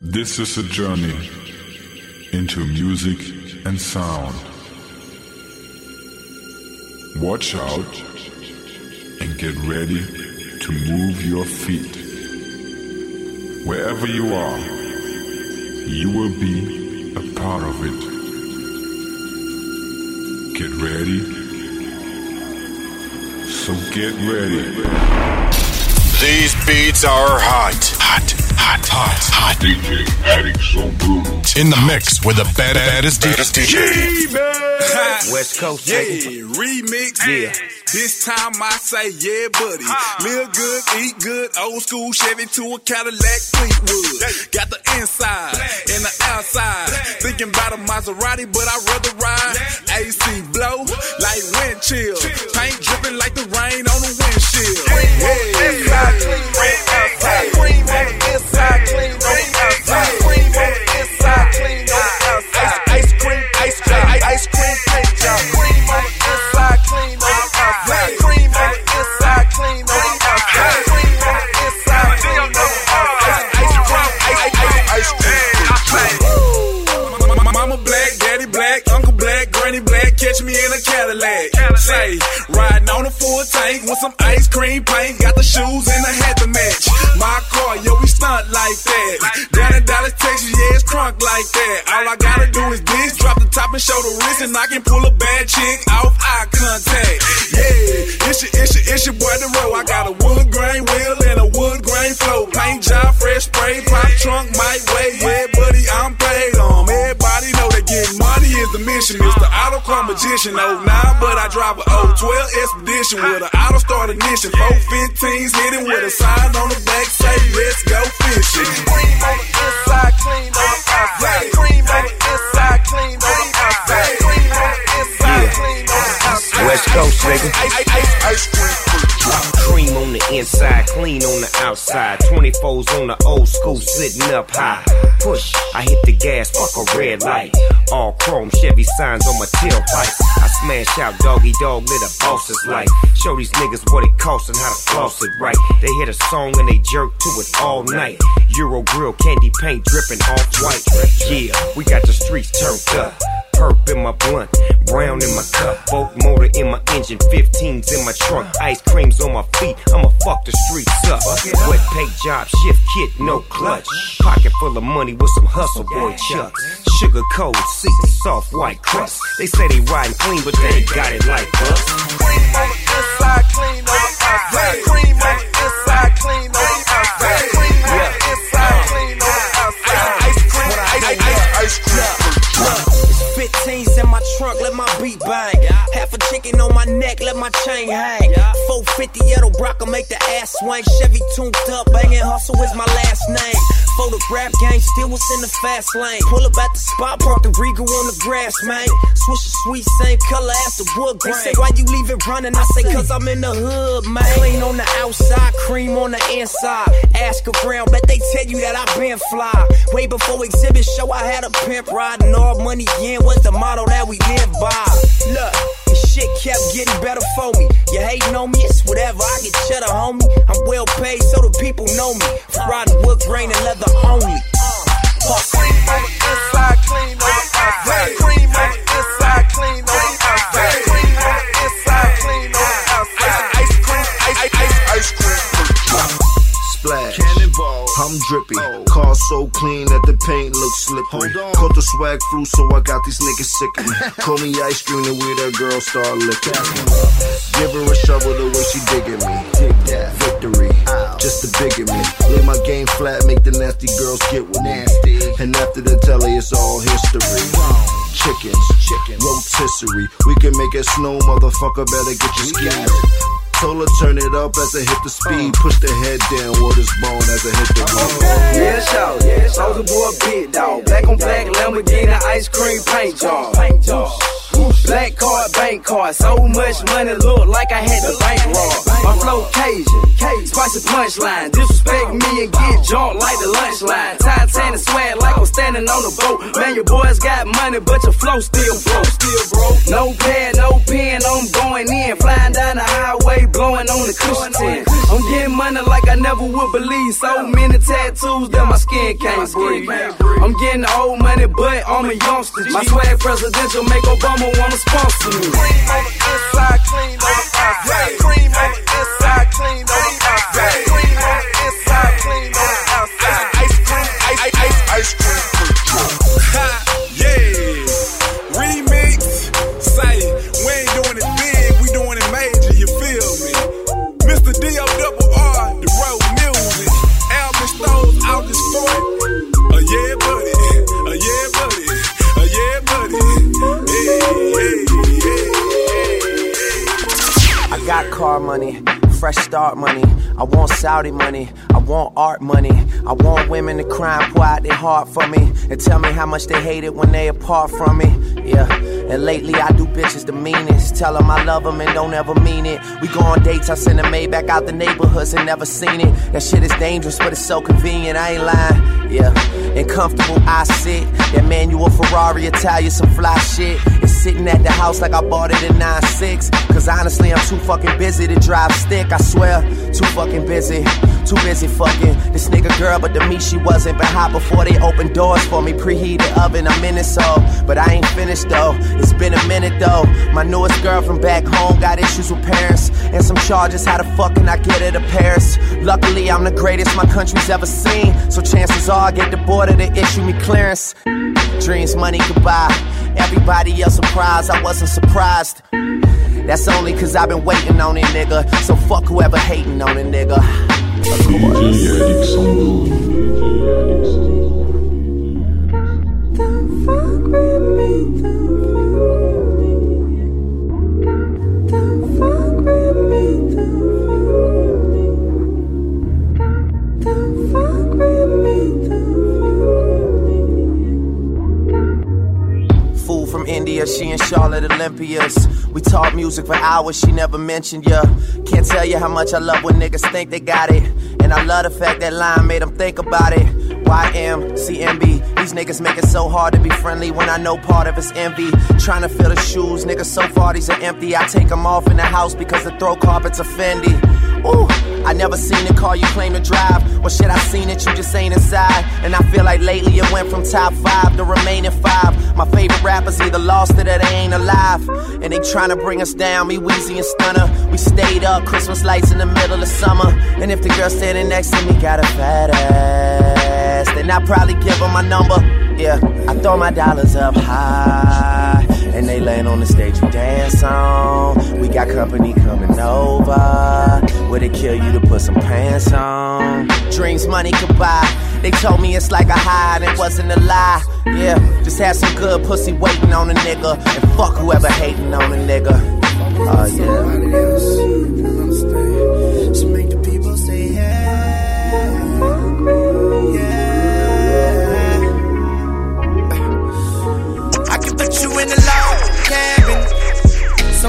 This is a journey into music and sound. Watch out and get ready to move your feet. Wherever you are, you will be a part of it. Get ready. So get ready. These beats are hot. Hot, hot, hot, hot. DJ Addict So Brutal. In the mix with the bad, baddest, baddest DJ. West Coast, Yeah, baby. remix. Yeah. This time I say, yeah, buddy. Live good, eat good, old school Chevy to a Cadillac Fleetwood. Got the inside and the outside. Thinking about a Maserati, but I'd rather ride. AC blow like wind chill. Paint dripping like the rain on the windshield. Inside clean on the outside. Cream on the inside, clean catch me in a Cadillac. Say, riding on a full tank with some ice cream paint, got the shoes and the hat to match. My car, yo, we stunt like that. Down in Dallas, Texas, yeah, it's crunk like that. All I gotta do is this, drop the top and show the wrist, and I can pull a bad chick off eye contact. Yeah, it's your, it's your, it's your boy Dorrough. I got a wood grain wheel and a wood grain flow. Paint job, fresh spray, pop trunk, might weigh, yeah, buddy, I'm paid on. Everybody know that getting money is the mission. It's the auto magician. Oh, nah, but I drive a 012 Expedition with an auto start ignition. 415s hitting with a sign on the back say, let's go fishing. Cream on the inside, clean on the outside. Cream on the inside, clean on the outside. Cream on the inside, clean on the outside. West Coast, nigga. Ice, ice, ice, ice cream. Cream on the inside, clean on the outside. 24s on the old school, sitting up high. Push, I hit the gas, fuck a red light. All chrome Chevy signs on my tailpipe. I smash out doggy dog, lit a boss's life. Show these niggas what it costs and how to floss it right. They hit a song and they jerk to it all night. Euro grill, candy paint dripping off white. Yeah, we got the streets turned up. Perp in my blunt, brown in my cup, boat motor in my engine, 15s in my trunk, ice creams on my feet. I'ma fuck the streets up. Wet pay job, shift kit, no clutch. Pocket full of money with some hustle boy chucks. Sugar cold seats, soft white crust. They say they riding clean, but they ain't got it like us. Cream on the inside, clean on the outside. Cream on the inside, clean on the cream. It's 15s in my trunk, let my beat bang. Half a chicken on my neck, let my chain hang. 450 Edo Bronco make the ass swing. Chevy tuned up, banging hustle is my last name. Photograph game, still was in the fast lane. Pull up at the spot, park the Regal on the grass, man. Swish a sweet, same color as the wood grain. They say, why you leave it running? I say, cause I'm in the hood, man. Clean on the outside, cream on the inside. Ask around, bet they tell you that I been fly. Way before exhibit show, I had a pimp riding all money in was the motto that we live by. Look, the shit kept getting better for me. You hating on me, it's whatever. I get cheddar, homie. I'm well paid, so the people know me. Riding wood grain and leather only. Slippery. Caught the swag flu, so I got these niggas sick of me. Call me ice cream the way that girl start licking. Give her a shovel the way she digging me. Victory, just the bigger me. Lay my game flat, make the nasty girls get with me. And after the telly, it's all history. Chickens, chicken, rotisserie. We can make it snow, motherfucker. Better get your skis. Her turn it up as I hit the speed. Push the head down, water's bone as I hit the road. Yeah, shout. Yeah, Soulja Boy, big dog. Black on black Lamborghini, ice cream paint job. Black card, bank card. So much money, look like I had the bank rob. My flow Cajun, spicy punchline. Disrespect me and get jumped like the lunch line. Titanic swag like I'm standing on a boat. Man, your boys got money, but your flow still broke. Still broke. No pad, no pen, I'm going in. Flying down the highway, blowing on the cushion tin. I'm getting money like I never would believe. So many tattoos that my skin can't breathe. I'm getting old money, but I'm a youngster. My swag presidential make Obama wanna sponsor me. Cream on the inside, clean on the outside. Cream on the got car money, fresh start money. I want Saudi money, I want art money. I want women to cry and pour out their heart for me and tell me how much they hate it when they apart from me. Yeah, and lately I do bitches the meanest. Tell them I love them and don't ever mean it. We go on dates, I send a Maybach out the neighborhoods and never seen it. That shit is dangerous, but it's so convenient, I ain't lying. Yeah, and comfortable I sit. That manual Ferrari, Italian, some fly shit. Sitting at the house like I bought it in 9-6. Cause honestly, I'm too fucking busy to drive stick. I swear, too fucking busy. Too busy fucking this nigga girl, but to me she wasn't. Been hot before they opened doors for me. Preheated oven, I'm in it so. But I ain't finished though. It's been a minute though. My newest girl from back home got issues with parents and some charges. How the fuck can I get her to Paris? Luckily, I'm the greatest my country's ever seen. So chances are I get the border to issue me clearance. Dreams money could buy. Everybody else surprised, I wasn't surprised. That's only cause I've been waiting on it, nigga. So fuck whoever hating on it, nigga. Of course. She and Charlotte Olympias. We talk music for hours, she never mentioned ya. Can't tell you how much I love when niggas think they got it. And I love the fact that line made them think about it. YMCMB, these niggas make it so hard to be friendly when I know part of it's envy. Trying to fill the shoes, niggas so far these are empty. I take them off in the house because the throw carpets are Fendi. Ooh, I never seen the car you claim to drive. Or shit, I seen it, you just ain't inside. And I feel like lately it went from top five to remaining five. My favorite rappers either lost it or they ain't alive. And they tryna bring us down, me, Weezy, and Stunner. We stayed up, Christmas lights in the middle of summer. And if the girl standing next to me got a fat ass, then I probably give her my number. Yeah, I throw my dollars up high. And they land on the stage and dance on. We got company coming over. Would it kill you to put some pants on? Dreams money could buy. They told me it's like a high and it wasn't a lie. Yeah, just have some good pussy waiting on a nigga. And fuck whoever hating on a nigga. Oh yeah.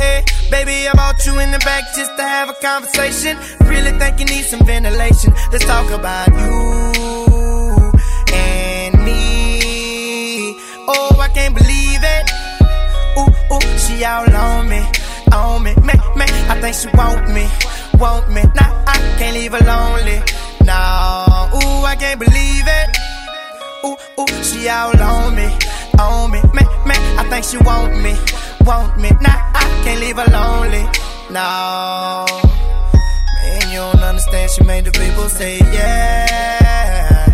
Hey, baby, I brought you in the back just to have a conversation. Really think you need some ventilation. Let's talk about you and me. Oh, I can't believe it. Ooh, ooh, she all on me, on me, me, me. I think she want me, want me. Nah, I can't leave her lonely. No, ooh, I can't believe it. Ooh, ooh, she all on me, on me, me, me. I think she want me, want me. Nah, I can't leave her lonely. No, man, you don't understand. She made the people say yeah,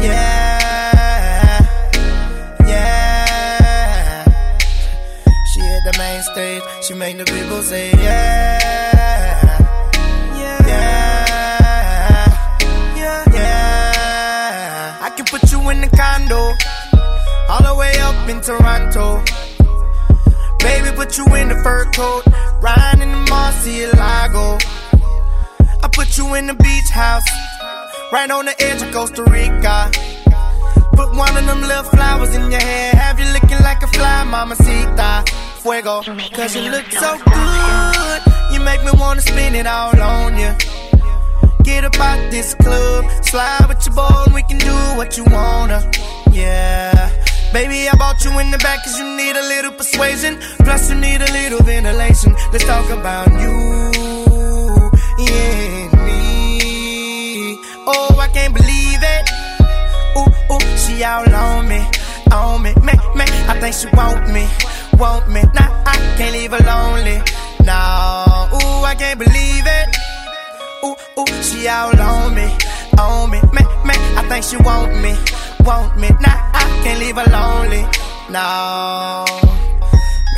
yeah, yeah. She hit the main stage, She make the people say yeah. Yeah. Yeah. Yeah. I can put you in the condo. All the way up in Toronto. Put you in the fur coat. Riding in the Murcielago. I put you in the beach house. Right on the edge of Costa Rica. Put one of them little flowers in your hair. Have you looking like a fly, mamacita. Fuego. Cause you look so good. You make me wanna spin it all on you. Get up out this club. Slide with your boy and we can do what you wanna. Yeah. Baby, I bought you in the back cause you need a little persuasion. Plus, you need a little ventilation. Let's talk about you. Yeah, me. Oh, I can't believe it. Ooh, ooh, she all on me, on me, me, me. I think she want me, want me. Nah, I can't leave her lonely. Nah, ooh, I can't believe it. Ooh, ooh, she all on me, on me, me, me. I think she want me, want me. Nah, I can't leave her lonely. No,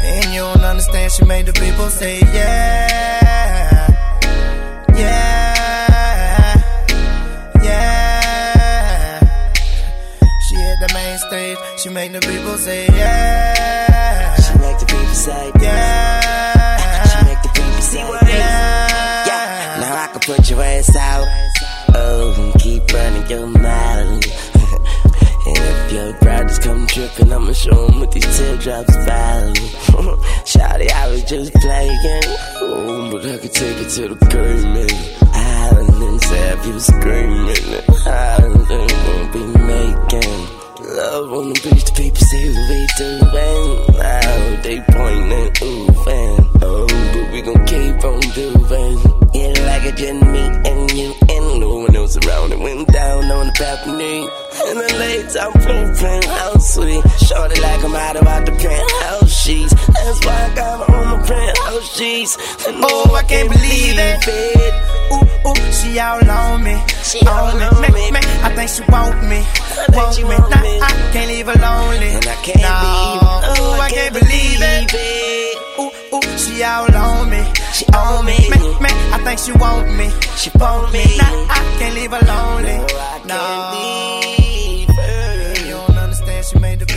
man, you don't understand. She made the people say yeah, yeah, yeah. She hit the main stage. She made the people say yeah. She make the people say tripping, I'ma show 'em what these teardrops value. Shawty, I was just playing. Oh, but I could take it to the pavement. Island and have you screaming. Island won't be making. Love on the beach, the people what we doing. Now they pointing, ooh, and oh, but we gon' keep on doing. Yeah, like it just me and you and no one else around. It went down on the balcony. In the late time, pooping, how sweet. Shorty like I'm out about the penthouse sheets. That's why I got on my penthouse sheets. And Oh, I can't believe it. Ooh, ooh, she all on me. She all on me, me. me. I think she want me. think Want she me. want Nah, me. I can't leave her lonely. And I can't no. believe Ooh, I can't believe it. it. Ooh, ooh, she all on me. She on me. Me, me. I think she want me. She want me. Nah, I can't leave her lonely. No, I can't leave She made the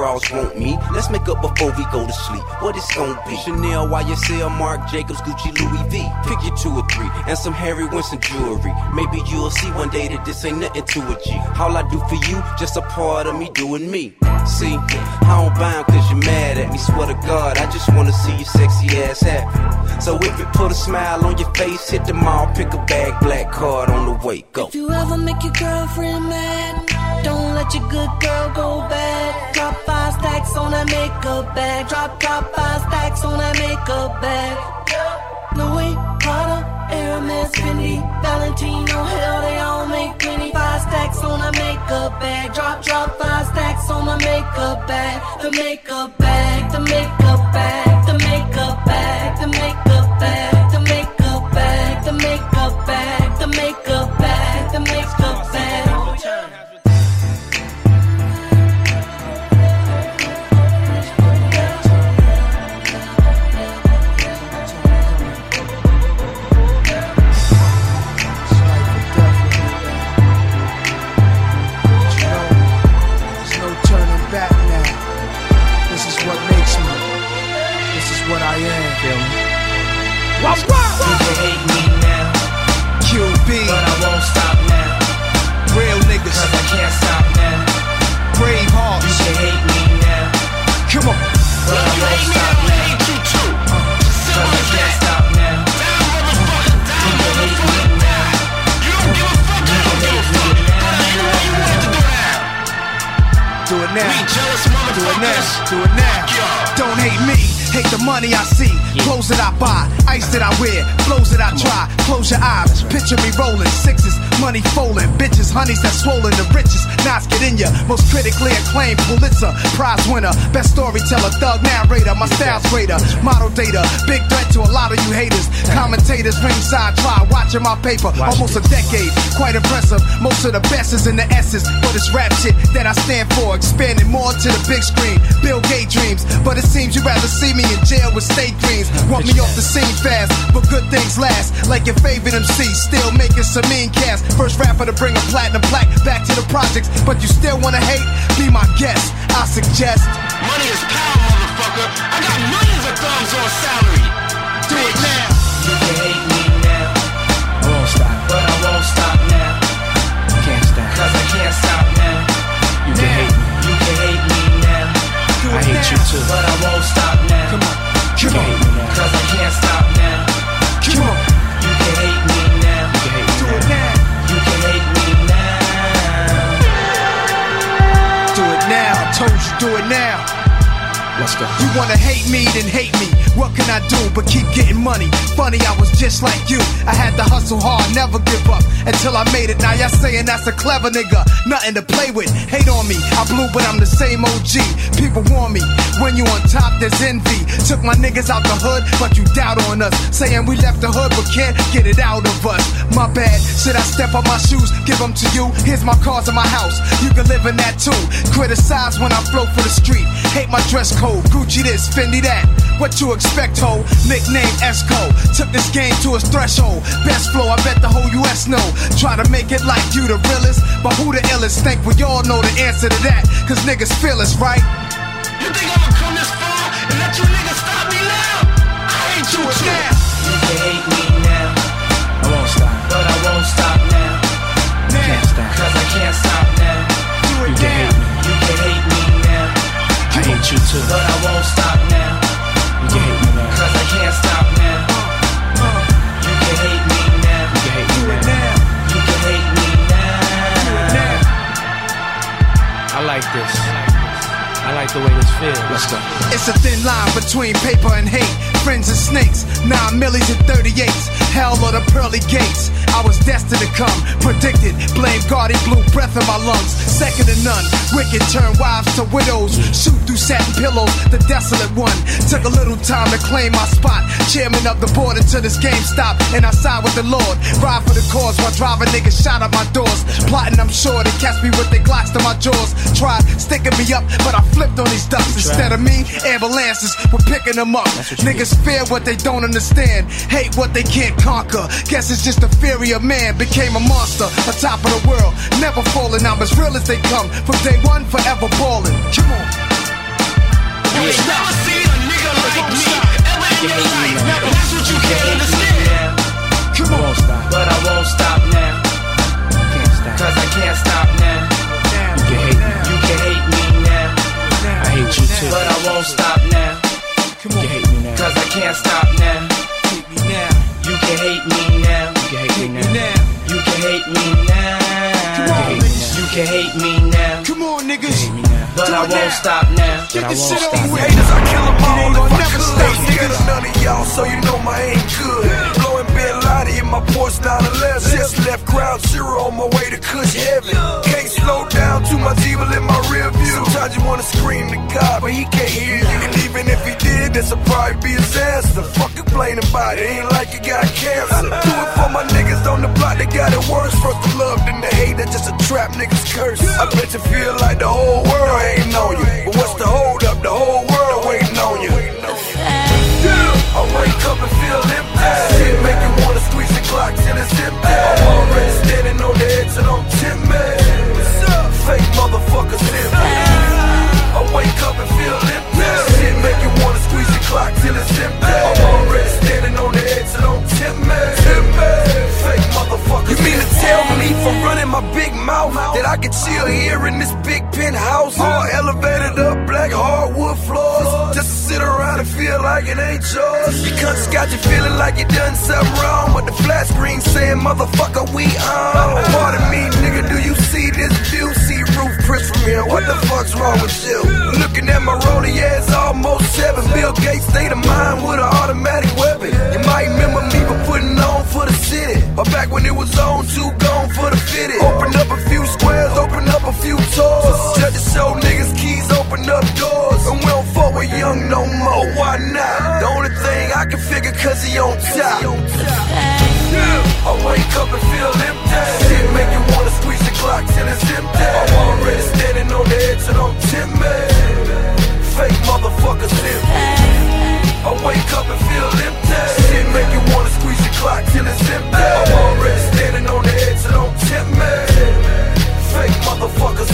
bras want me. Let's make up before we go to sleep. What it's gonna be? Chanel, YSL, Marc Jacobs, Gucci, Louis V. Pick your two or three, and some Harry Winston jewelry. Maybe you'll see one day that this ain't nothing to a G. All I do for you, just a part of me doing me. See, I don't bound cause you're mad at me, swear to God, I just wanna see you sexy ass happy. So if it put a smile on your face, hit the mall, pick a bag, black card on the way, go. If you ever make your girlfriend mad, let your good girl go bad. Drop five stacks on that makeup bag. Drop, drop five stacks on that makeup bag. Louis, Prada, Hermes, Fendi, Valentino, hell they all make plenty. Five stacks on that makeup bag. Drop, drop five stacks on the makeup bag. The makeup bag, the makeup bag, the makeup bag, the makeup bag, Watching my paper. Almost a decade. Quite impressive. Most of the best is in the S's. But it's rap shit that I stand for. Expanding more to the big screen. Bill Gates dreams. But it seems you'd rather see me in jail with state dreams. Want me off the scene fast. But good things last. Like your favorite MC. Still making some mean cash. First rapper to bring a platinum plaque back to the projects. But you still wanna hate? Be my guest. I suggest. Money is power, motherfucker. I got millions of thumbs on salary. Do it now. Can't stop now. You can hate me. You can hate me now, I hate you too. but I won't stop now. Come on. Come on. Cause I can't stop now. Come on. You can hate me now. Do it now. You can hate me now. Do it now. I told you, do it now. Let's go. You wanna hate me, then hate me. What can I do but keep getting money? Funny, I was just like you. I had to hustle hard, never give up until I made it. Now y'all saying that's a clever nigga, nothing to play with. Hate on me, I blew, but I'm the same OG. People warn me when you on top, there's envy. Took my niggas out the hood, but you doubt on us. Saying we left the hood, but can't get it out of us. My bad, should I step up my shoes, give them to you? Here's my cars in my house, you can live in that too. Criticize when I flow for the street. Hate my dress code, Gucci this, Fendi that. What you expect, ho? Nickname Esco. Took this game to its threshold. Best flow, I bet the whole US know. Try to make it like you the realest, but who the illest? Think we all know the answer to that. Cause niggas feel us, right? You think I'ma come this far and let you niggas stop me now? I ain't you Do too. now. You can hate me now, I won't stop. but I won't stop now. Now. Can't stop. Cause I can't stop now. Do it you to. But I won't stop now. You can hate me now. Cause I can't stop now. Uh, you can hate me now. You can hate me now. You can hate me now. I like this. I like the way this feels. Let's go. It's a thin line between paper and hate. Friends and snakes. Nine millies and 38s. Hell or the pearly gates. I was destined to come, predicted. Blame God, he blew breath in my lungs. Second to none. Wicked turn wives to widows. Shoot through satin pillows, the desolate one. Took a little time to claim my spot. Chairman of the board until this game stopped. And I side with the Lord. Ride for the cause while driving niggas shot at my doors. Plotting, I'm sure they catch me with their glocks to my jaws. Tried sticking me up, but I flipped on these ducks. Instead of me, ambulances were picking them up. Niggas fear what they don't understand, hate what they can't conquer. Guess it's just a fury of man became a monster, on top of the world, never falling. I'm as real as they come, from day one, forever balling. Come on. Never seen a nigga like me ever in your life. That's what you can't understand. Come on. But I won't stop now. Cause I can't stop now. You can hate me. You can hate me now. I hate you too. But I won't stop now. You hate me now. Cause I can't stop now. You can hate me now. You can hate me now. You can hate me now. You can hate me now. Come on, niggas. But I won't stop now. Get this shit over with. Haters, I kill 'em It all if I never stop, niggas. none of y'all, so you know my aim good. Laden in my Porsche 911. Just left ground zero on my way to Kush heaven. Can't slow down to my Jeeble in my rear view. Sometimes you wanna scream to God, but he can't hear you. And even if he did, this'll probably be his answer. Fuck complaining about it, ain't like you got cancer. Do it for my niggas on the block, they got it worse. First the love, then the hate, that's just a trap niggas curse. I bet you feel like the whole world ain't on you. But what's the hold up? The whole world waiting on you. I wake up and feel empty. Shit make the till it's empty. I'm already standing on the edge, don't tempt me. Fake motherfuckers empty. I wake up and feel empty. Shit make you wanna squeeze the clock till it's empty. I'm already standing on the edge, so don't tempt mean to tell me from running my big mouth that I can chill here in this big penthouse? All elevated up, black hardwood floors. Just to sit around and feel like it ain't yours. You just got you feeling like you done something wrong. But the flat screen saying, motherfucker, we on. Pardon me, nigga, do you see this view? See roof Chris from here. What the fuck's wrong with you? Looking at my rollie ass almost seven. Bill Gates on top. I wake up and feel empty. Shit make you wanna squeeze the clock till it's empty. I'm already standing on the edge, don't tempt me. Fake motherfuckers. I wake up and feel empty. Shit make you wanna squeeze the clock till it's empty. I'm already standing on the edge, don't tempt me. Fake motherfuckers.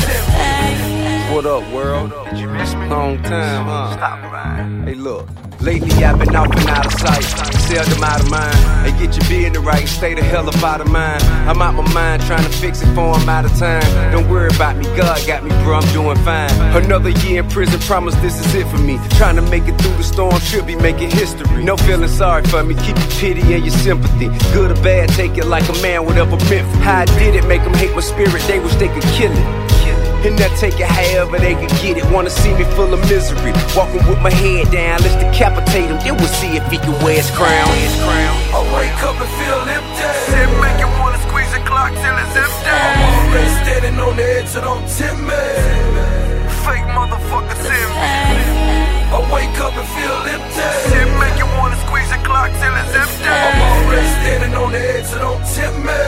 What up, world? Did you miss? Long time, huh? Stop Hey, look. Lately I've been off and out of sight, seldom out of mind. And get your being the right, stay the hell up out of mine. I'm out my mind trying to fix it for I'm out of time. Don't worry about me, God got me, bro, I'm doing fine. Another year in prison, promise this is it for me. Trying to make it through the storm, should be making history. No feeling sorry for me, keep your pity and your sympathy. Good or bad, take it like a man, whatever meant for me. How I did it, make them hate my spirit, they wish they could kill it. And I take it however they can get it. Wanna see me full of misery. Walking with my head down, let's decapitate him. Then we'll see if he can wear his crown. I wake up and feel empty. Shit make you wanna squeeze the clock till it's empty. I'm already standing on the edge, so don't tempt me. Fake motherfuckers empty. I wake up and feel empty. Shit make you wanna squeeze the clock till it's empty. I'm already standing on the edge, so don't tempt me.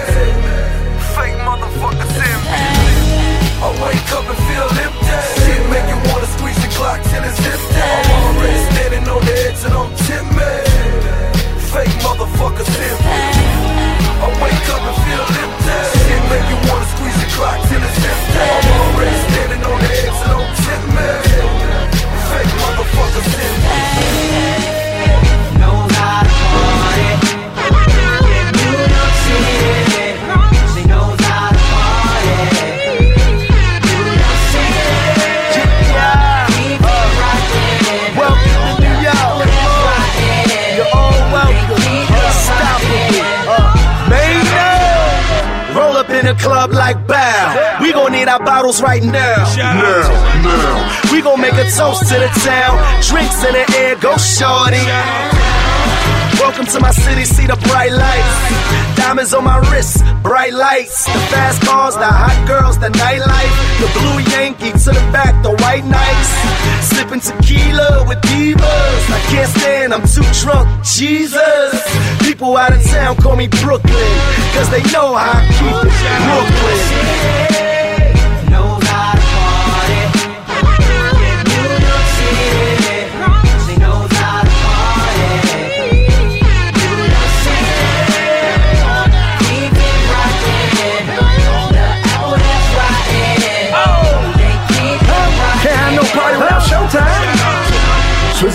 Fake motherfuckers empty. I wake up and feel empty. Shit make you wanna squeeze the clock till it's empty. I'm already standing on the edge, so don't tempt our bottles right now. Now, now. We gon' make a toast to the town. Drinks in the air, go shorty. Welcome to my city, see the bright lights. Diamonds on my wrist, bright lights. The fast cars, the hot girls, the nightlife. The blue Yankee to the back, the white nights. Sipping tequila with divas. I can't stand, I'm too drunk, Jesus. People out of town call me Brooklyn, cause they know how I keep it. Brooklyn.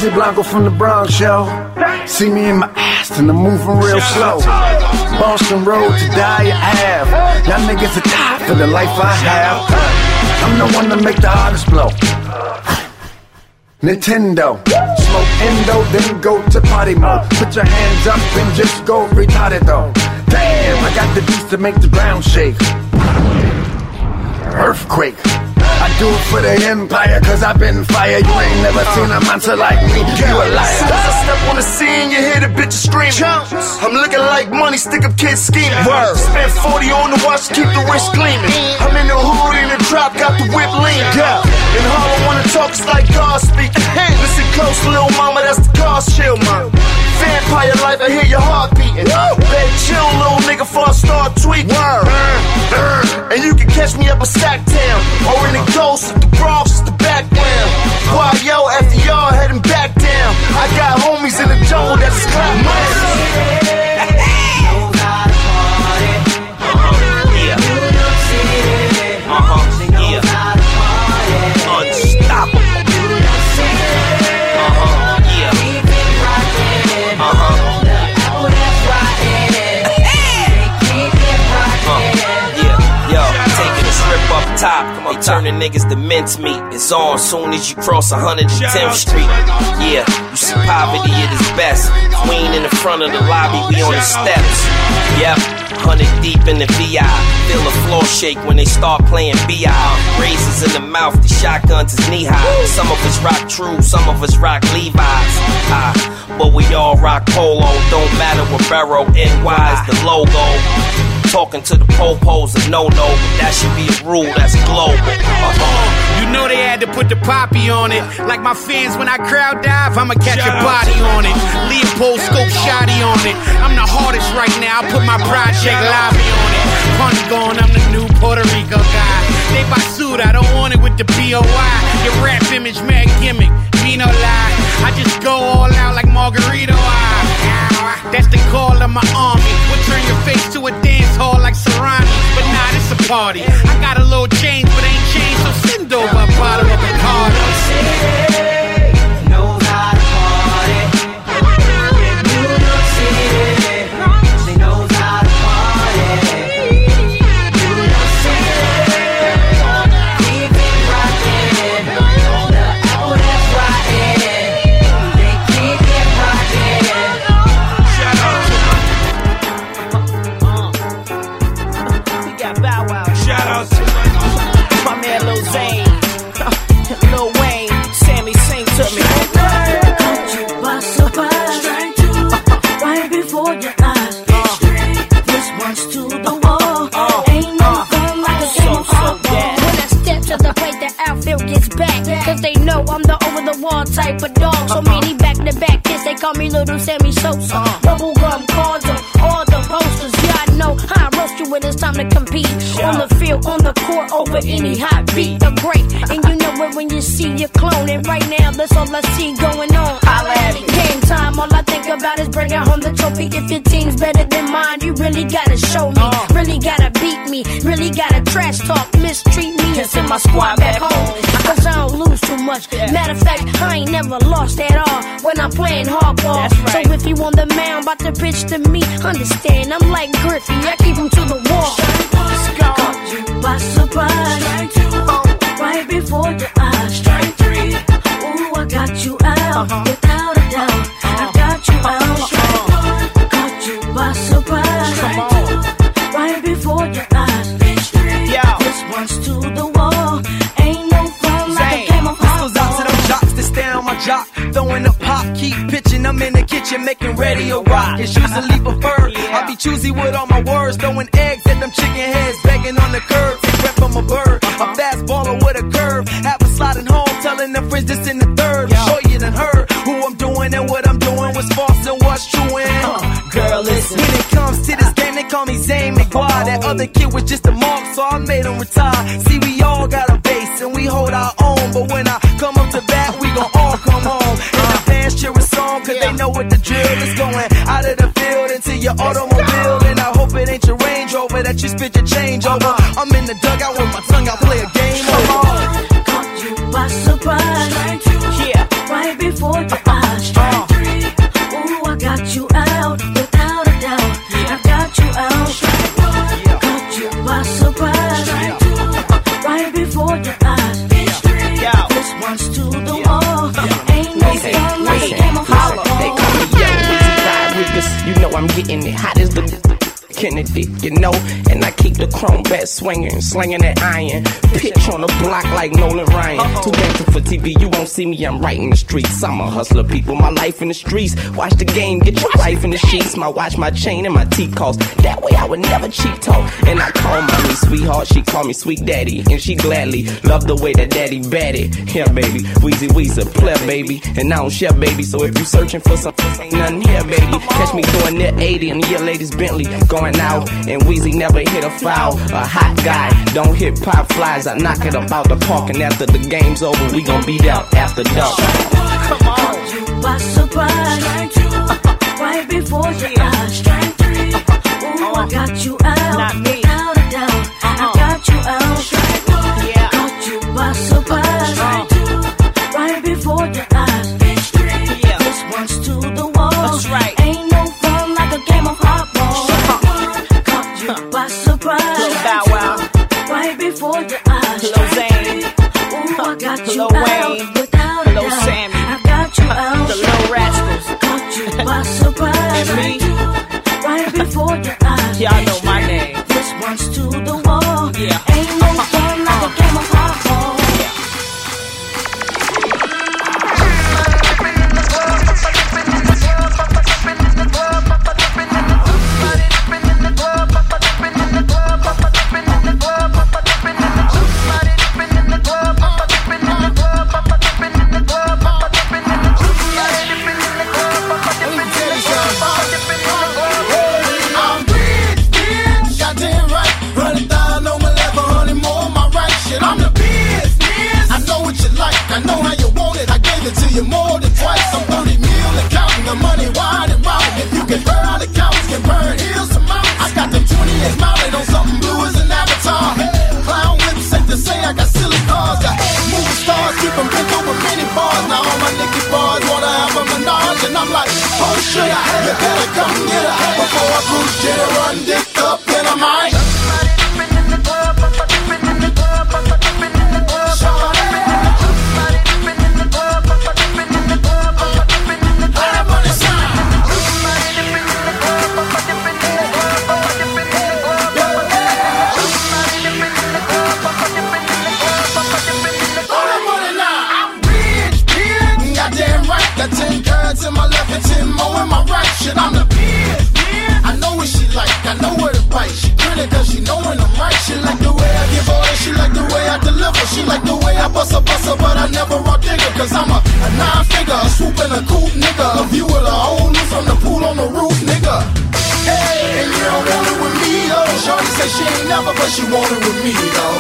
Swizzy Blanco from the Bronx, yo. See me in my ass and I'm moving real slow. Boston Road to Dyre Ave. Y'all niggas are tired for the life I have. I'm the one to make the hardest blow. Nintendo. Smoke endo, then go to party mode. Put your hands up and just go retarded though. Damn, I got the beats to make the ground shake. Earthquake. I do it for the empire, cause I've been fire. You ain't never seen a monster like me. You a liar. As I step on the scene, you hear the bitches screaming. I'm looking like money, stick up kids scheming. Word. Spent 40 on the watch, keep the wrist gleaming. I'm in the hood, in the drop, got the whip lean. Yeah. In Harlem, wanna talk, it's like God speaking. Listen close, little mama, that's the car chill, man. Vampire life, I hear your heart beating. Better chill, little nigga, before I start tweaking. Uh, uh, and you can catch me up a Sacktown or in the Ghost, of the Bronx the background. Why yo, after y'all heading back down? I got homies in the jungle that's clap Unstoppable. They turning niggas to mincemeat. It's on soon as you cross 110th Street. Yeah, you see poverty at its best. Queen in the front of the lobby, we on the steps. Yep, 100 deep in the VI. Feel the floor shake when they start playing BI. Razors in the mouth, the shotguns is knee high. Some of us rock true, some of us rock Levi's. Ah, but we all rock polo. Don't matter what Barrow NY is the logo. Talking to the popos a no no, but that should be a rule that's global. Uh-huh. You know they had to put the poppy on it. Like my fans when I crowd dive, I'ma catch a body on it. Leopold scope shotty on it. I'm the hardest right now, I put my project lobby on it. Punch going, I'm the new Puerto Rico guy. They buy suit, I don't want it with the BOI. Your rap image, mad gimmick, me no lie. I just go all out like Margarito. I, that's the call of my army. Party. I got a little change, but ain't change, so send over a bottle of Bacardi. Sosa. Bubblegum cards on all the posters. Yeah, I know how I roast you when it's time to compete. On the field, on the court, over any hot beat. The great, and you know it when you see your clone. And right now, that's all I see going on. Holla at it. Game time, all I think about is bringing home the trophy. If your team's better than mine, you really gotta show me. Uh. Really gotta beat me. Really gotta trash talk, mistreat me, and send my squad back home. Cause I don't lose too much. Matter of fact, I ain't never lost at all when I'm playing hardball. So if you on the mound, about to pitch to me, understand, I'm like Griffey, I keep him to the wall. Caught you by surprise. Right before your eyes. Strike three. Ooh, I got you out. Uh-huh. Without a doubt. I uh-huh. got you out. Uh-huh. Caught you by surprise. Right before your eyes. This one's to the wall. Ain't no fun like a game of This goes out to them jocks that stay on my jock. Throwing the in the kitchen making radio rock. It's usually preferred. I be choosy with all my words. Throwing eggs at them chicken heads, begging on the curb. Take breath from a bird. A fast baller with a curve. Have a sliding home, telling the friends just in the third. Sure you done heard who I'm doing and what I'm doing. What's false and what's true. And girl, listen. When it comes to this game, they call me Zane McGwire. That other kid was just a mark, so I made him retire. See, we all got a base and we hold our own. But when I your automobile. And I hope it ain't your Range Rover that you spit your change over. Uh-huh. I'm in the dugout with my tongue out, play a game I'm getting it. Hot as the Kennedy, you know, and I keep the chrome bat swinging, slinging that iron. Pitch on the block like Nolan Ryan. Too gangster for TV, you won't see me, I'm right in the streets. I'm a hustler, people, my life in the streets. Watch the game, get your wife in the sheets. My watch, my chain, and my teeth cost. That way I would never cheat talk. And I call mommy sweetheart, she call me sweet daddy. And she gladly love the way that daddy batted. Yeah, baby, Weezy Weezer, play baby. And I don't share, baby. So if you searching for something, ain't nothing here, baby. Catch me doing net 80 in your lady's Bentley. Going out, and Weezy never hit a foul. A hot guy, don't hit pop flies. I knock it about the park, and after the game's over, we gon' be out after dark. Caught you by surprise. Right before your eyes. She like the way I bust a buster, but I never rock digger. Cause I'm a, a nine figure, a swoop and a cool nigga. A view of the whole new from the pool on the roof, nigga. Hey, and you don't want it with me though. Shorty say she ain't never, but she want it with me though.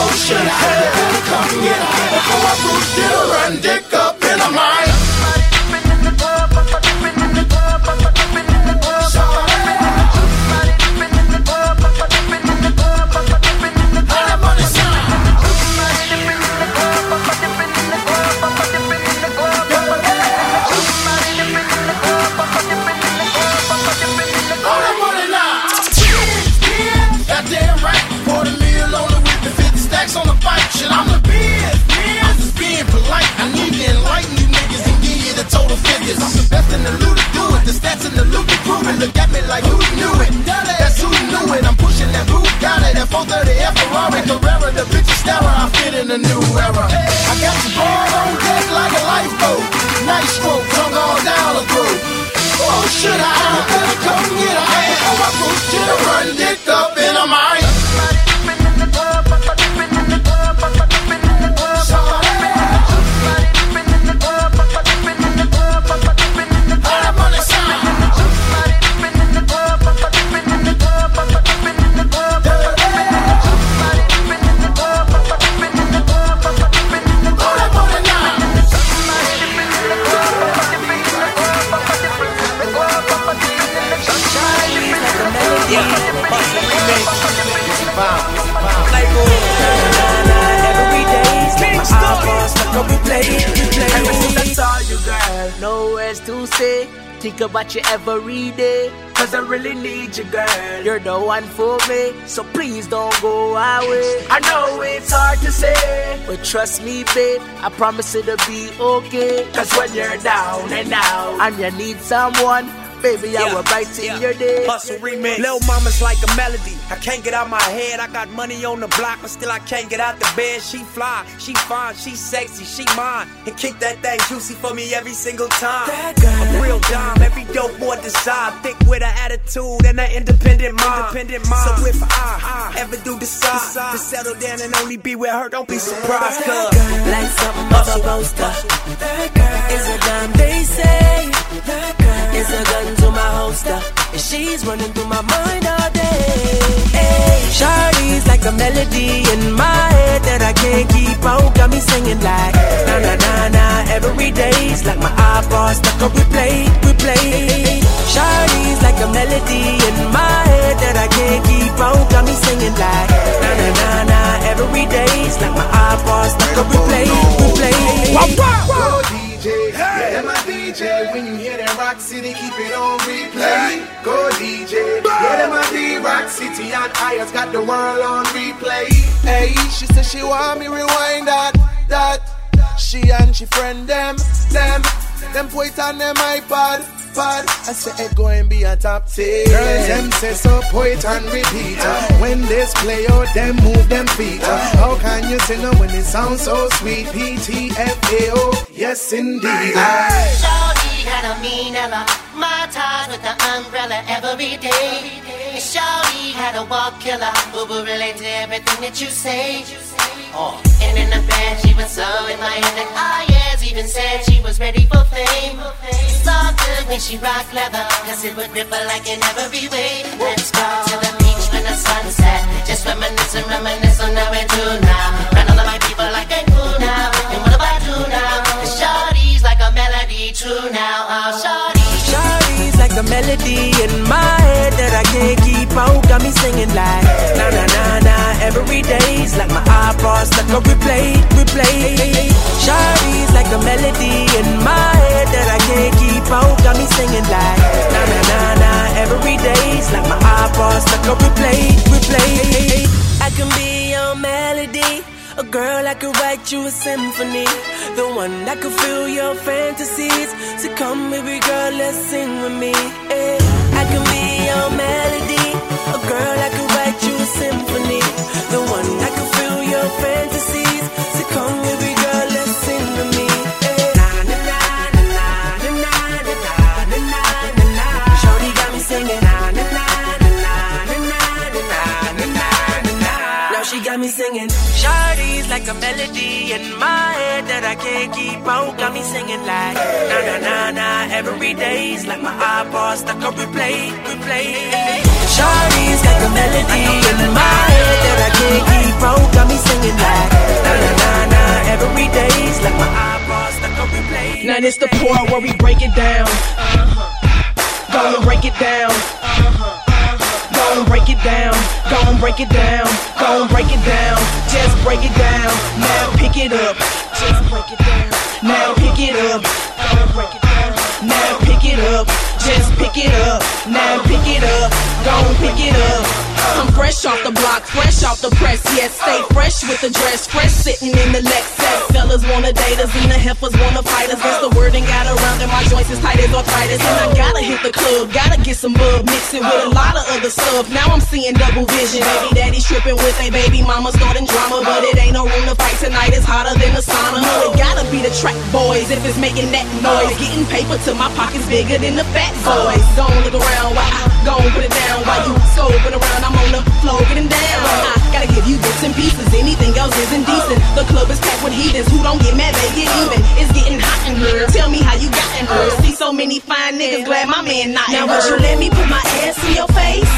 Oh shit, I had to come get her. Before I get her, run dick up in her mind. 438 Ferrari Carrera, the bitch is sterile, I fit in a new era. I got the ball on deck like a lifeboat. Nice stroke, tongue all down the throat. Oh, should I better come get a ass. Oh, I push to run, dick. Ever since I saw you, girl, no words to say. Think about you every day. Cause I really need you, girl. You're the one for me. So please don't go away. I know it's hard to say. But trust me, babe. I promise it'll be okay. Cause when you're down and out and you need someone, baby, I will brighten your day. Hustle remix. Lil mama's like a melody. I can't get out my head. I got money on the block, but still I can't get out the bed. She fly, she fine, she sexy, she mine. And kick that thing juicy for me every single time. A real dime, every dope boy desire. Thick with an attitude and an independent mind. Independent mind. So if I, ah. ever do decide to settle down and only be with her, don't be surprised, cuz. Like something off a poster. That girl Is a dime, they say. That girl Is a gun to my holster. And she's running through my mind all day. Hey, Shawty's like a melody in my head that I can't keep out. Got me singing like na na na na every day's like my iPod stuck on replay, replay. Shawty's like a melody in my head that I can't keep out. Got me singing like na na na na every day's like my iPod stuck on replay, replay. Go DJ, yeah, that my DJ. When you hear that Rock City, keep it on replay. Go DJ, yeah, that my D Rock City and Iyaz got the world on replay. Hey, she said she want me rewind that, that. She and she friend them, them, them put it on them iPod. Pod. I say it go and be a top tier. Girls them say so, put it and repeat. uh. When this play out, them move them feet. uh. How can you sing them when it sounds so sweet? PTFAO, yes indeed. Aye. Shawty had a mean Ella. My ties with the umbrella every day. And Shawty had a walk killer who will relate to everything that you say. Oh. And in the bed, she was so in my head that I yes, even said she was ready for fame. It's all good when she rock leather, cause it would ripple like in every way. Let's go to the beach when the sunset. Just reminisce and reminisce on how we do now. Run all of my people like they cool now. And what do I do now? The shawty's like a melody, true now. Oh, shawty. Shawty's like a melody in my head that I can't keep out. Got me singing like na na na na every day's like my iPod stuck on replay, replay. Shawty's like a melody in my head that I can't keep out. Got me singing like na na na na every day's like my iPod stuck on replay, replay. I can be your melody. A girl I could write you a symphony. The one that could fill your fantasies. So come, baby girl, let's sing with me. eh. I can be your melody girl, I could write you a symphony. The one that could fill your fantasies. So come me, me. Got me singing. Now she got me singing like a melody in my head that I can't keep out. Got me singing like na na na na every day's like my iPod stuck on replay, replay. Shawty's like a melody in my head that I can't keep out. Got me singing like na na na na every day's like my iPod stuck on replay. Now this the part where we break it down. Uh-huh. Go and break it down. Go and break it down. Go and break it down. Go and break it down. Just break it down. Now pick it up. Just break it down. Now pick it up. Go and break it down. Now pick it up. Just pick it up. Now pick it up. Go pick it up. I'm fresh off the block, fresh off the press. Yes, stay fresh with the dress, fresh sitting in the Lexus. Fellas wanna date us, and the heifers wanna fight us. Guess the word and got around, and my joints is tight as arthritis. And I gotta hit the club, gotta get some bub, mix it with a lot of other stuff. Now I'm seeing double vision. Baby daddy's tripping with a baby mama starting drama, but it ain't no room to fight tonight. It's hotter than a sauna. No, it gotta be the track boys if it's making that noise. Getting paper till my pockets bigger than the fat boys. Don't look around while I go put it down while you scoping around. I'm on the floor getting down. I gotta give you bits and pieces. Anything else is indecent. The club is packed with heathens who don't get mad, they get even. It's getting hot in here. Tell me how you got in here. See so many fine niggas, glad my man not Now in would you let me put my ass in your face?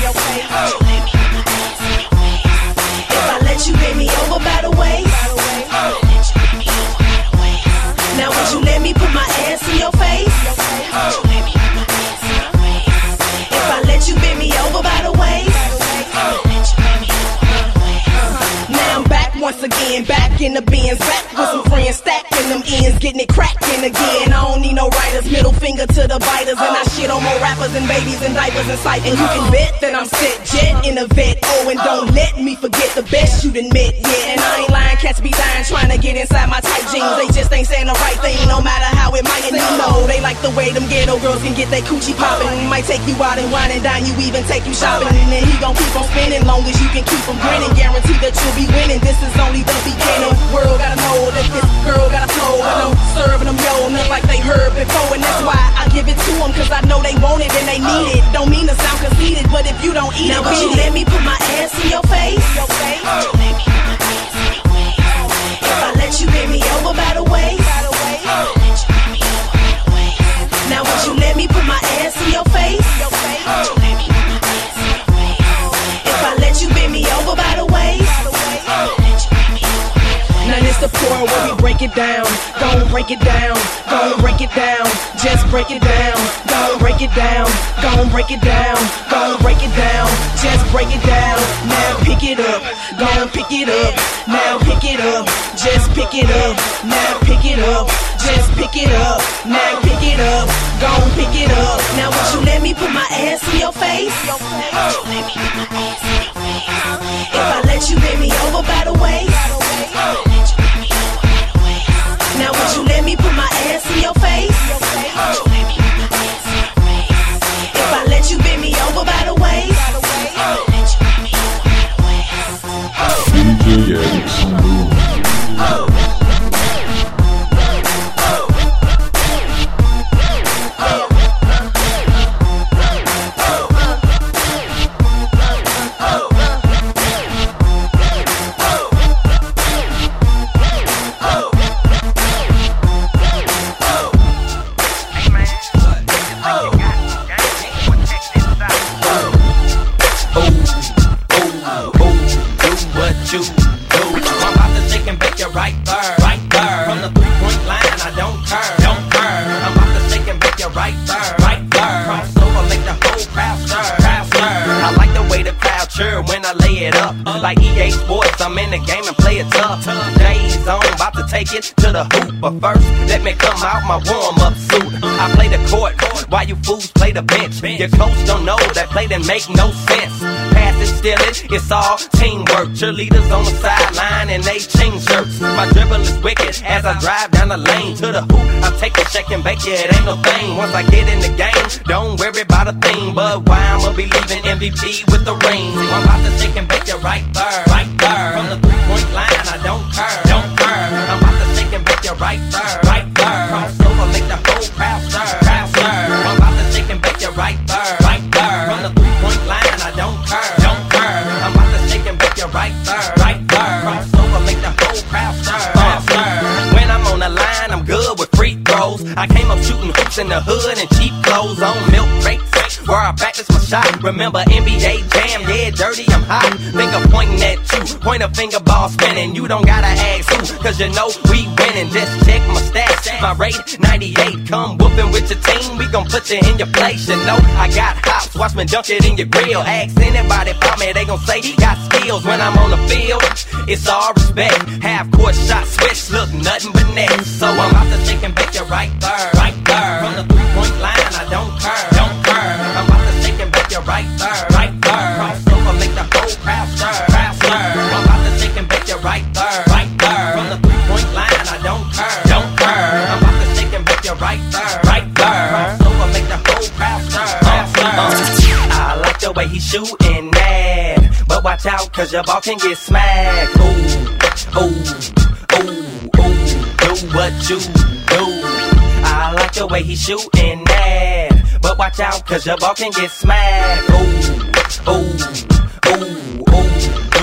If I let you bend me over by the waist. Now would you let me put my ass in your face? Let you bend me over by the waist. Now I'm back once again, back in the bins, back with some friends, stacking them ends, getting it cracking again. I don't need no writers, middle finger to the biters, and I shit on more rappers and babies and diapers and sight. And you can bet that I'm set jet in a vet. Oh, and don't let me forget the best you done met. Yeah, and I ain't lying, cats be dying trying to get inside my tight jeans. They just ain't saying the right thing, no matter how it might. You know they like the way them ghetto girls can get their coochie popping. Might take you out and wine and dine you, even take you shopping. And then he gon' keep on spinning long as you can keep him grinning. Guarantee that you'll be winning. This is only the beginning. World gotta know that this girl got a soul. And I'm serving them yo, not like they heard before. And that's why I give it to them, cause I know they want it and they need it. Don't mean to sound conceited, but if you don't eat Now it, would you let me put my ass in your break it down. Gon' break it down. Just break it down. Now pick it up. Gon' pick it up. Now pick it up. Just pick it up. Now pick it up. Just pick it up. Now pick it up. Gon' pick it up. Now would you let me put my ass in your face? Cheer when I lay it up. Like EA Sports, I'm in the game and play it tough. Days on, about to take it to the hoop. But first, let me come out my warm up suit. I play the court, while you fools play the bench. Your coach don't know that play didn't make no sense. It's all teamwork. Cheerleaders on the sideline and they change shirts. My dribble is wicked as I drive down the lane to the hoop. I take a check and bake it, ain't no thing. Once I get in the game, don't worry about a thing. But why I'ma be leaving MVP with the ring? I'm about to shake and bake it right there, right there. From the three point line, I don't care, don't care. I'm about to shake and bake it right there, right there. Cross over, make the whole crowd stir. I came up shooting hoops in the hood and cheap clothes on milk crates. Where I practice my shot. Remember NBA Jam, yeah, dirty, I'm hot. Finger pointing at you, point a finger ball spinning. You don't gotta ask who, cause you know we winning. Just check my stats, my rate 98. Come whooping with your team, we gon' put you in your place. You know I got hops, watch me dunk it in your grill. Ask anybody about me, they gon' say he got skills when I'm on the field. It's all respect. Half court shot switch, look nothing but net. So I'm about to shake and bake you right there, right there. From the three point line, I don't care, right there, right there. Cross over, make the whole crowd stir, crowd stir. I'm about to take and bet you right there, right there. From the three point line, I don't curve, don't curve. I'm about to take and bet you right there, right there. Cross over, make the whole crowd stir, crowd stir. I like the way he's shooting that, but watch out 'cause your ball can get smacked. Ooh, ooh, ooh, ooh. Do what you do. I like the way he's shooting that but watch out 'cause your ball can get smacked. Ooh, ooh,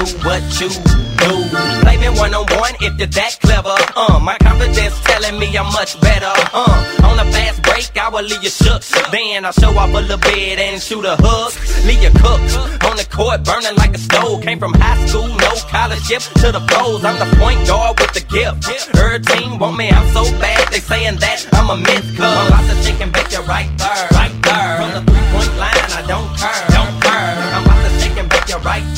do what you do. Me one on one if you're that clever. Uh, my confidence telling me I'm much better. Uh, on a fast break, I will leave you shook. Then I'll show off a little bit and shoot a hook. Leave you cooked on the court, burning like a stove. Came from high school, no college scholarship to the pros. I'm the point guard with the gift. Her team want me, I'm so bad. They saying that I'm a myth club. I'm about to and bake you right there, right there. From the three point line, I don't care, don't care. I'm about to and bake you right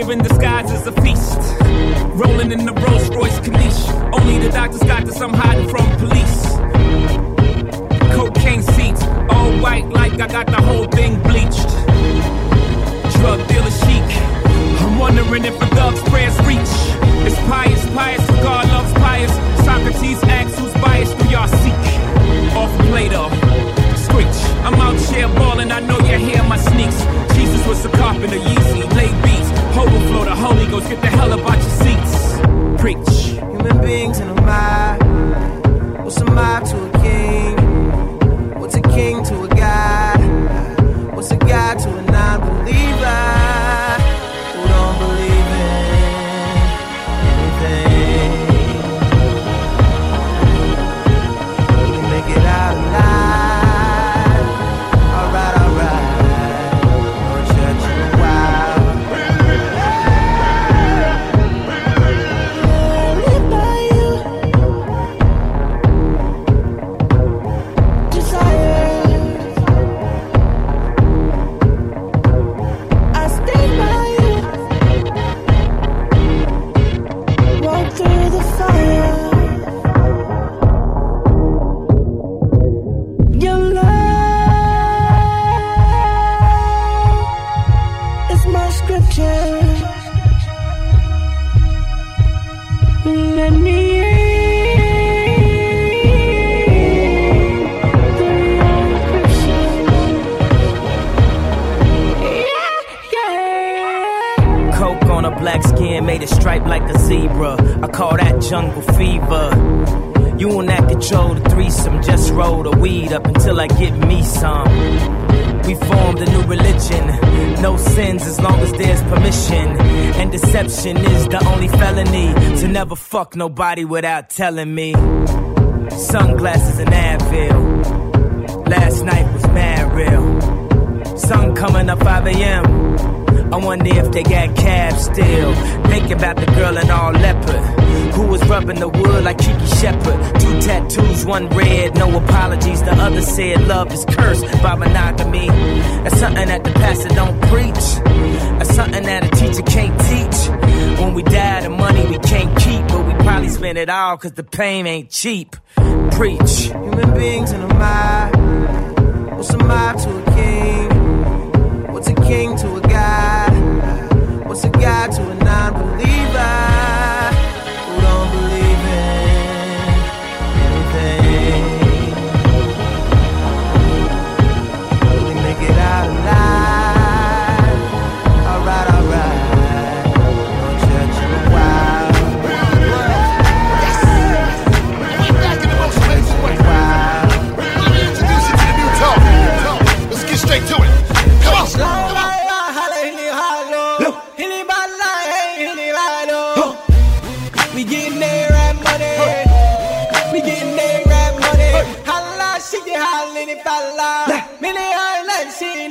Thanksgiving disguised as a feast. Rolling in the Rolls Royce Corniche. Only the doctors got this, I'm hiding from police. Cocaine seats, all white like I got the whole thing bleached. Drug dealer chic. I'm wondering if a thug's prayers reach. It's pious, pious, God loves pious. Socrates asks who's biased, do y'all seek? Off Plato, screech. I'm out here balling, I know you hear my sneaks. Jesus was a carpenter. Hova flow, Ghost, get the hell about your seats. Preach. Human beings in a mob. What's a mob to fuck nobody without telling me. Sunglasses and Advil. Last night was mad real. Sun coming up 5 a.m. I wonder if they got cabs still. Thinking about the girl in all leopard. Who was rubbing the wood like Kiki Shepard. Two tattoos, one red, no apologies. The other said love is cursed by monogamy. That's something that the pastor don't preach. That's something that a teacher can't teach. When we die, the money we can't keep, but we probably spend it all cause the pain ain't cheap. Preach. Human beings in a mob. What's a mob to a king? What's a king to a god? What's a god to a non-believer who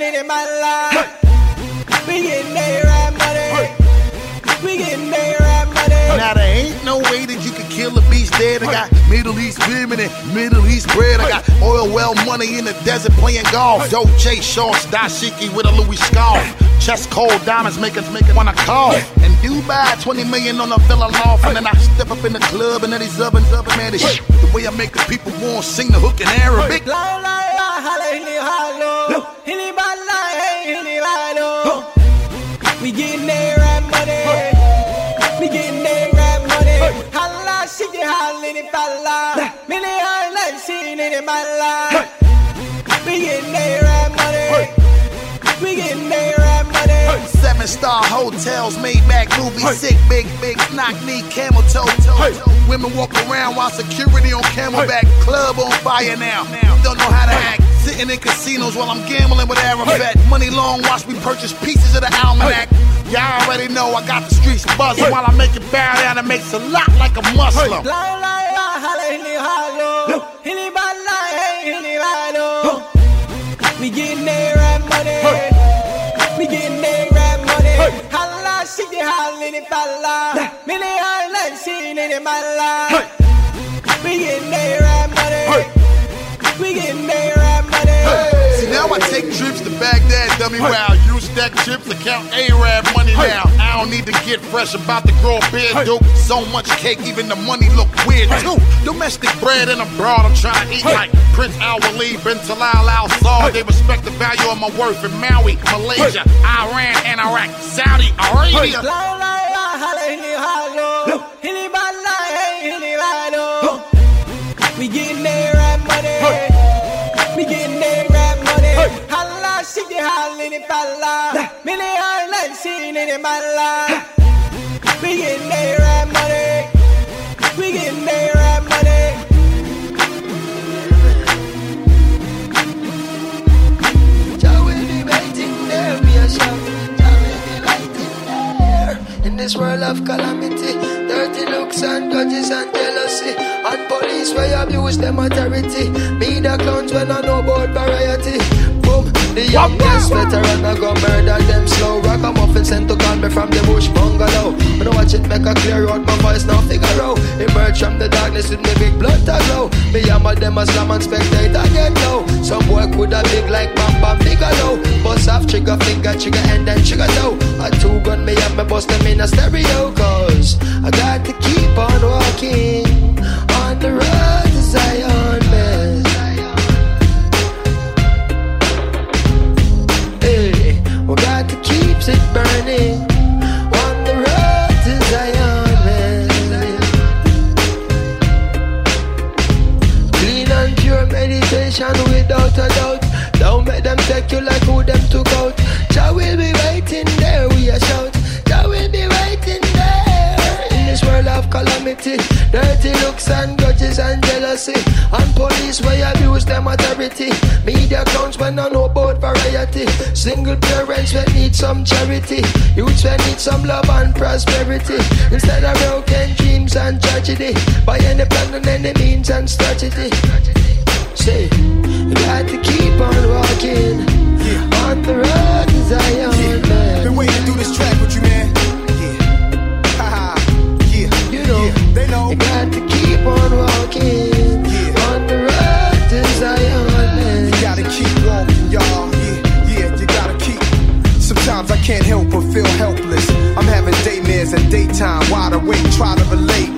islands in my life. We getting that rap money. We getting that rap money. Now there ain't no way that you can kill a beast dead. I got Middle East women and Middle East bread. I got oil well money in the desert playing golf. Dolce shorts, dashiki with a Louis scarf. Chest cold diamonds make us make it wanna cough. And Dubai, 20 million on a villa loft. And then I step up in the club and then these up and up and man, this shit. The way I make the people want sing the hook in Arabic. La la la, holla, hilly, hollow. Hilly, bala, hilly, hollow. We getting that rap money. We getting that rap money. Holla, she get hollin' if I lie. Many islands seen it in my life. We getting that rap money. We getting that rap money. Seven star hotels, made back movies, sick, big, big, knock knee, camel toe, toe, toe. Women walk around while security on camelback, club on fire now. Don't know how to act. Sitting in casinos while I'm gambling with Arafat. Money long, watch me purchase pieces of the almanac. Y'all already know I got the streets buzzing while I make it bow down and makes a lot like a Muslim. Holla, hey. We getting that rap money. We getting that rap money. Holla, she get hollin' if I lie. Many islands seen it in my life. We getting that rap money. We getting that rap money. See, now I take trips to Baghdad, dummy wow. Use stack chips to count Arab money now. I don't need to get fresh about to grow a beard, dope. So much cake, even the money look weird too. Domestic bread and abroad, I'm trying to eat like Prince Al Waleed, bin Talal Al Saud. They respect the value of my worth in Maui, Malaysia, Iran, and Iraq, Saudi Arabia. Hey. We getting that rap money. We getting she get hollin' if I lie. Many islands seen it in my life. We getting that rap money. We getting that rap money. Jah will be waiting there, we are shout. Jah will be waiting there. In this world of calamity, dirty looks and grudges and jealousy, and police where abuse them authority. Me the clowns when I know about variety. The youngest veteran I go murder them slow. Rock a muffin sent to call me from the bush bungalow. When I watch it make a clear out, my voice now figure out. Emerge from the darkness with me big blood to glow. Me hammer them a slam and spectator get low. Some boy coulda big like Bam Bam Bigelow. Bust off trigger finger, trigger and then trigger toe. A two gun me up, me bust them in a stereo. Cause I got to keep on walking on the road burning on the road to Zion. Clean and pure meditation calamity. Dirty looks and grudges and jealousy. And police where abuse them authority. Media clowns when I know about variety. Single parents when need some charity. Youths when need some love and prosperity. Instead of broken dreams and tragedy. By any plan and any means and strategy. Say, you got to keep on walking on the road to Zion, man. Been waiting to do this track with you, man. You got to keep on walking on the road to Zion. You gotta keep walking, y'all. Yeah, yeah, you gotta keep. Sometimes I can't help but feel helpless. I'm having daymares and daytime, wide awake, try to relate.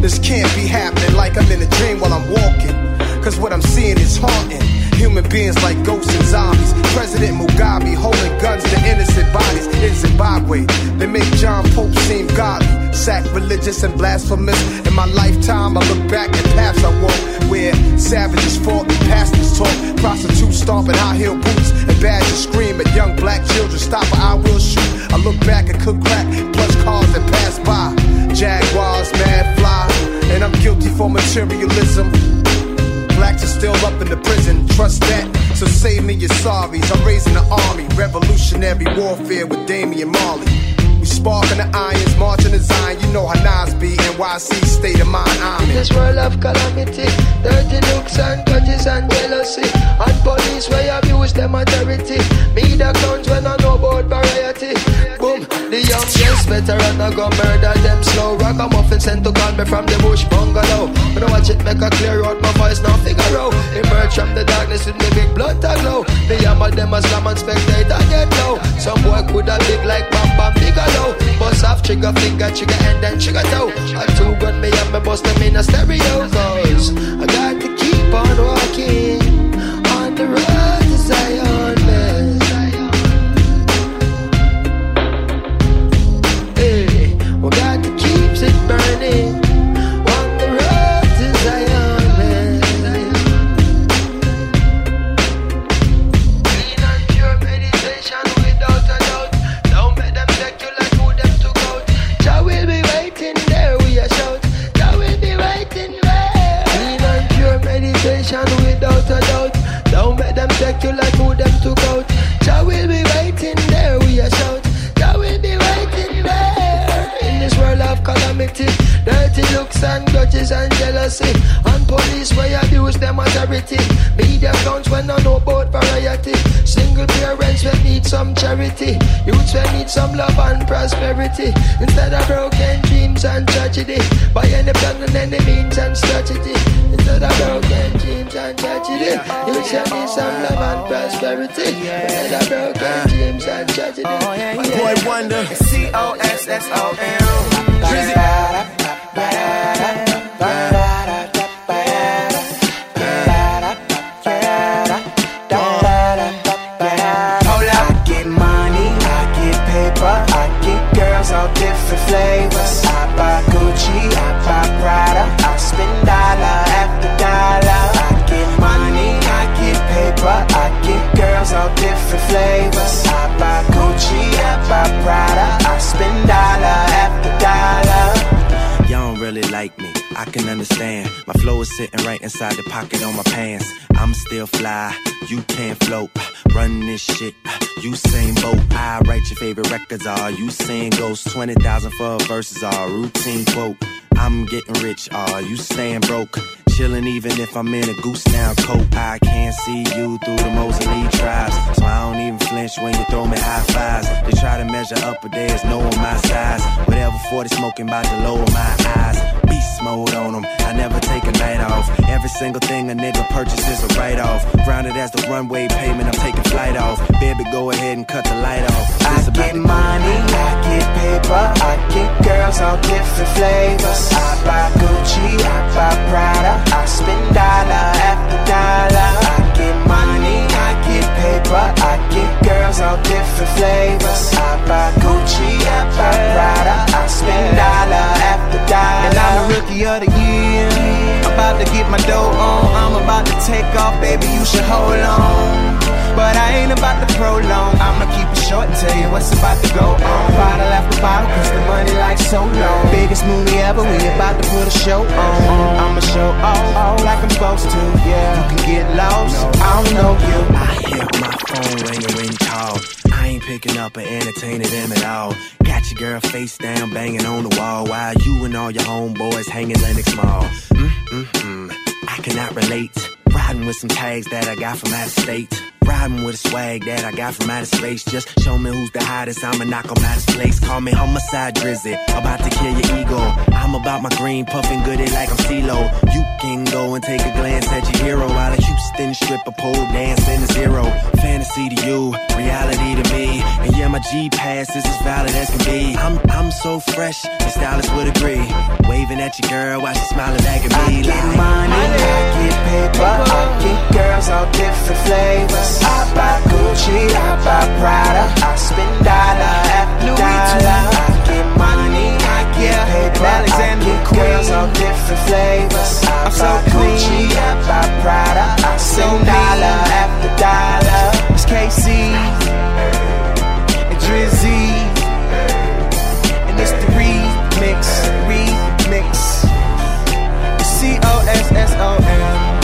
This can't be happening like I'm in a dream while I'm walking. Cause what I'm seeing is haunting. Human beings like ghosts and zombies. President Mugabe holding guns to innocent bodies in Zimbabwe. They make John Pope seem godly, sacrilegious and blasphemous. In my lifetime, I look back at paths I walk where savages fought and pastors taught. Prostitutes stomping high heel boots and badgers scream at young black children. Stop or I will shoot. I look back and cook crack, plush cars that pass by. Jaguars, mad fly, and I'm guilty for materialism. Blacks are still up in the prison, trust that. So save me your sorries. I'm raising an army, revolutionary warfare with Damian Marley. We sparking the irons, marching the Zion. You know how Nas be, NYC state of mind I'm in. This world of calamity, dirty looks and grudges and jealousy. And police way abuse them authority. Me the clowns when I know about variety. Boom, the youngest veteran I go murder them slow. Rock a muffin sent to call me from the bush bungalow. When I watch it make a clear out, my voice now figure out. Emerge from the darkness with me big blood to glow. Me hammer them as slam and spectator get low. Some boy could have big like Bam Bam Bigelow. Bust off trigger finger, trigger and then trigger toe. A two gun me and me bust them in a stereo. Cause I got to keep on walking on the road to Zion. Hey, we got to keep it burning and grudges and jealousy. And police where you abuse them authority. Media accounts when I know about variety. Single parents will need some charity. Youths will need some love and prosperity. Instead of broken dreams and tragedy. By any plan and any means and strategy. Instead of broken dreams and tragedy. Youths will need some love and prosperity. Instead of broken dreams and tragedy. Boy Wonder. C different flavors. I can understand. My flow is sitting right inside the pocket on my pants. I'm still fly, you can't float. Run this shit, you same boat. I write your favorite records, all you sing ghosts. 20,000 for verses, all routine quote. I'm getting rich, all you staying broke. Chillin' even if I'm in a goose down coat. I can't see you through the Mosley tribes. So I don't even flinch when you throw me high fives. They try to measure up, but there's no on my size. Whatever 40 smoking about to lower my eyes. Beast mode on them, I never take a night off. Every single thing a nigga purchases a write off. Grounded as the runway payment, I'm taking flight off. Baby, go ahead and cut the light off. I get money, I get paper, I get girls all different flavors. I buy Gucci, I buy Prada, I spend dollar after dollar. I get money, I get paper, I get girls all different flavors. I buy Gucci, I buy Prada, I spend dollar after dollar. And I'm a rookie of the year. About to get my dough on. I'm about to take off, baby. You should hold on. But I ain't about to prolong. I'ma keep it short and tell you what's about to go on. Bottle after bottle, cause the money like so long. Biggest movie ever, we about to put a show on. I'ma show off like I'm supposed to. Yeah, you can get lost. I don't know you. I hear my phone ringing you call. I ain't picking up or entertaining them at all. Got your girl face down, banging on the wall while you and all your homeboys hanging Lenox Mall. Mm-mm-mm, I cannot relate. Riding with some tags that I got from out of state. Riding with a swag that I got from outer space. Just show me who's the hottest. I'ma knock 'em out of place. Call me homicide drizzy. About to kill your ego. I'm about my green, puffing goody like I'm CeeLo. You can go and take a glance at your hero. While a Houston stripper pole dance in to zero. Fantasy to you, reality to me. And yeah, my G pass is as valid as can be. I'm I'm so fresh, the stylist would agree. Waving at your girl while she smiling back at me. I get money, I get paper, I get girls all different flavors. I buy Gucci, I buy Prada, I spend dollar after dollar. I get money, I get paper, Alexander I get Queen. girls all different flavors. I I'm buy so Gucci, clean. I buy Prada, I spend so dollar after dollar. It's KC and Drizzy, and it's the remix, remix. It's C O S S O M.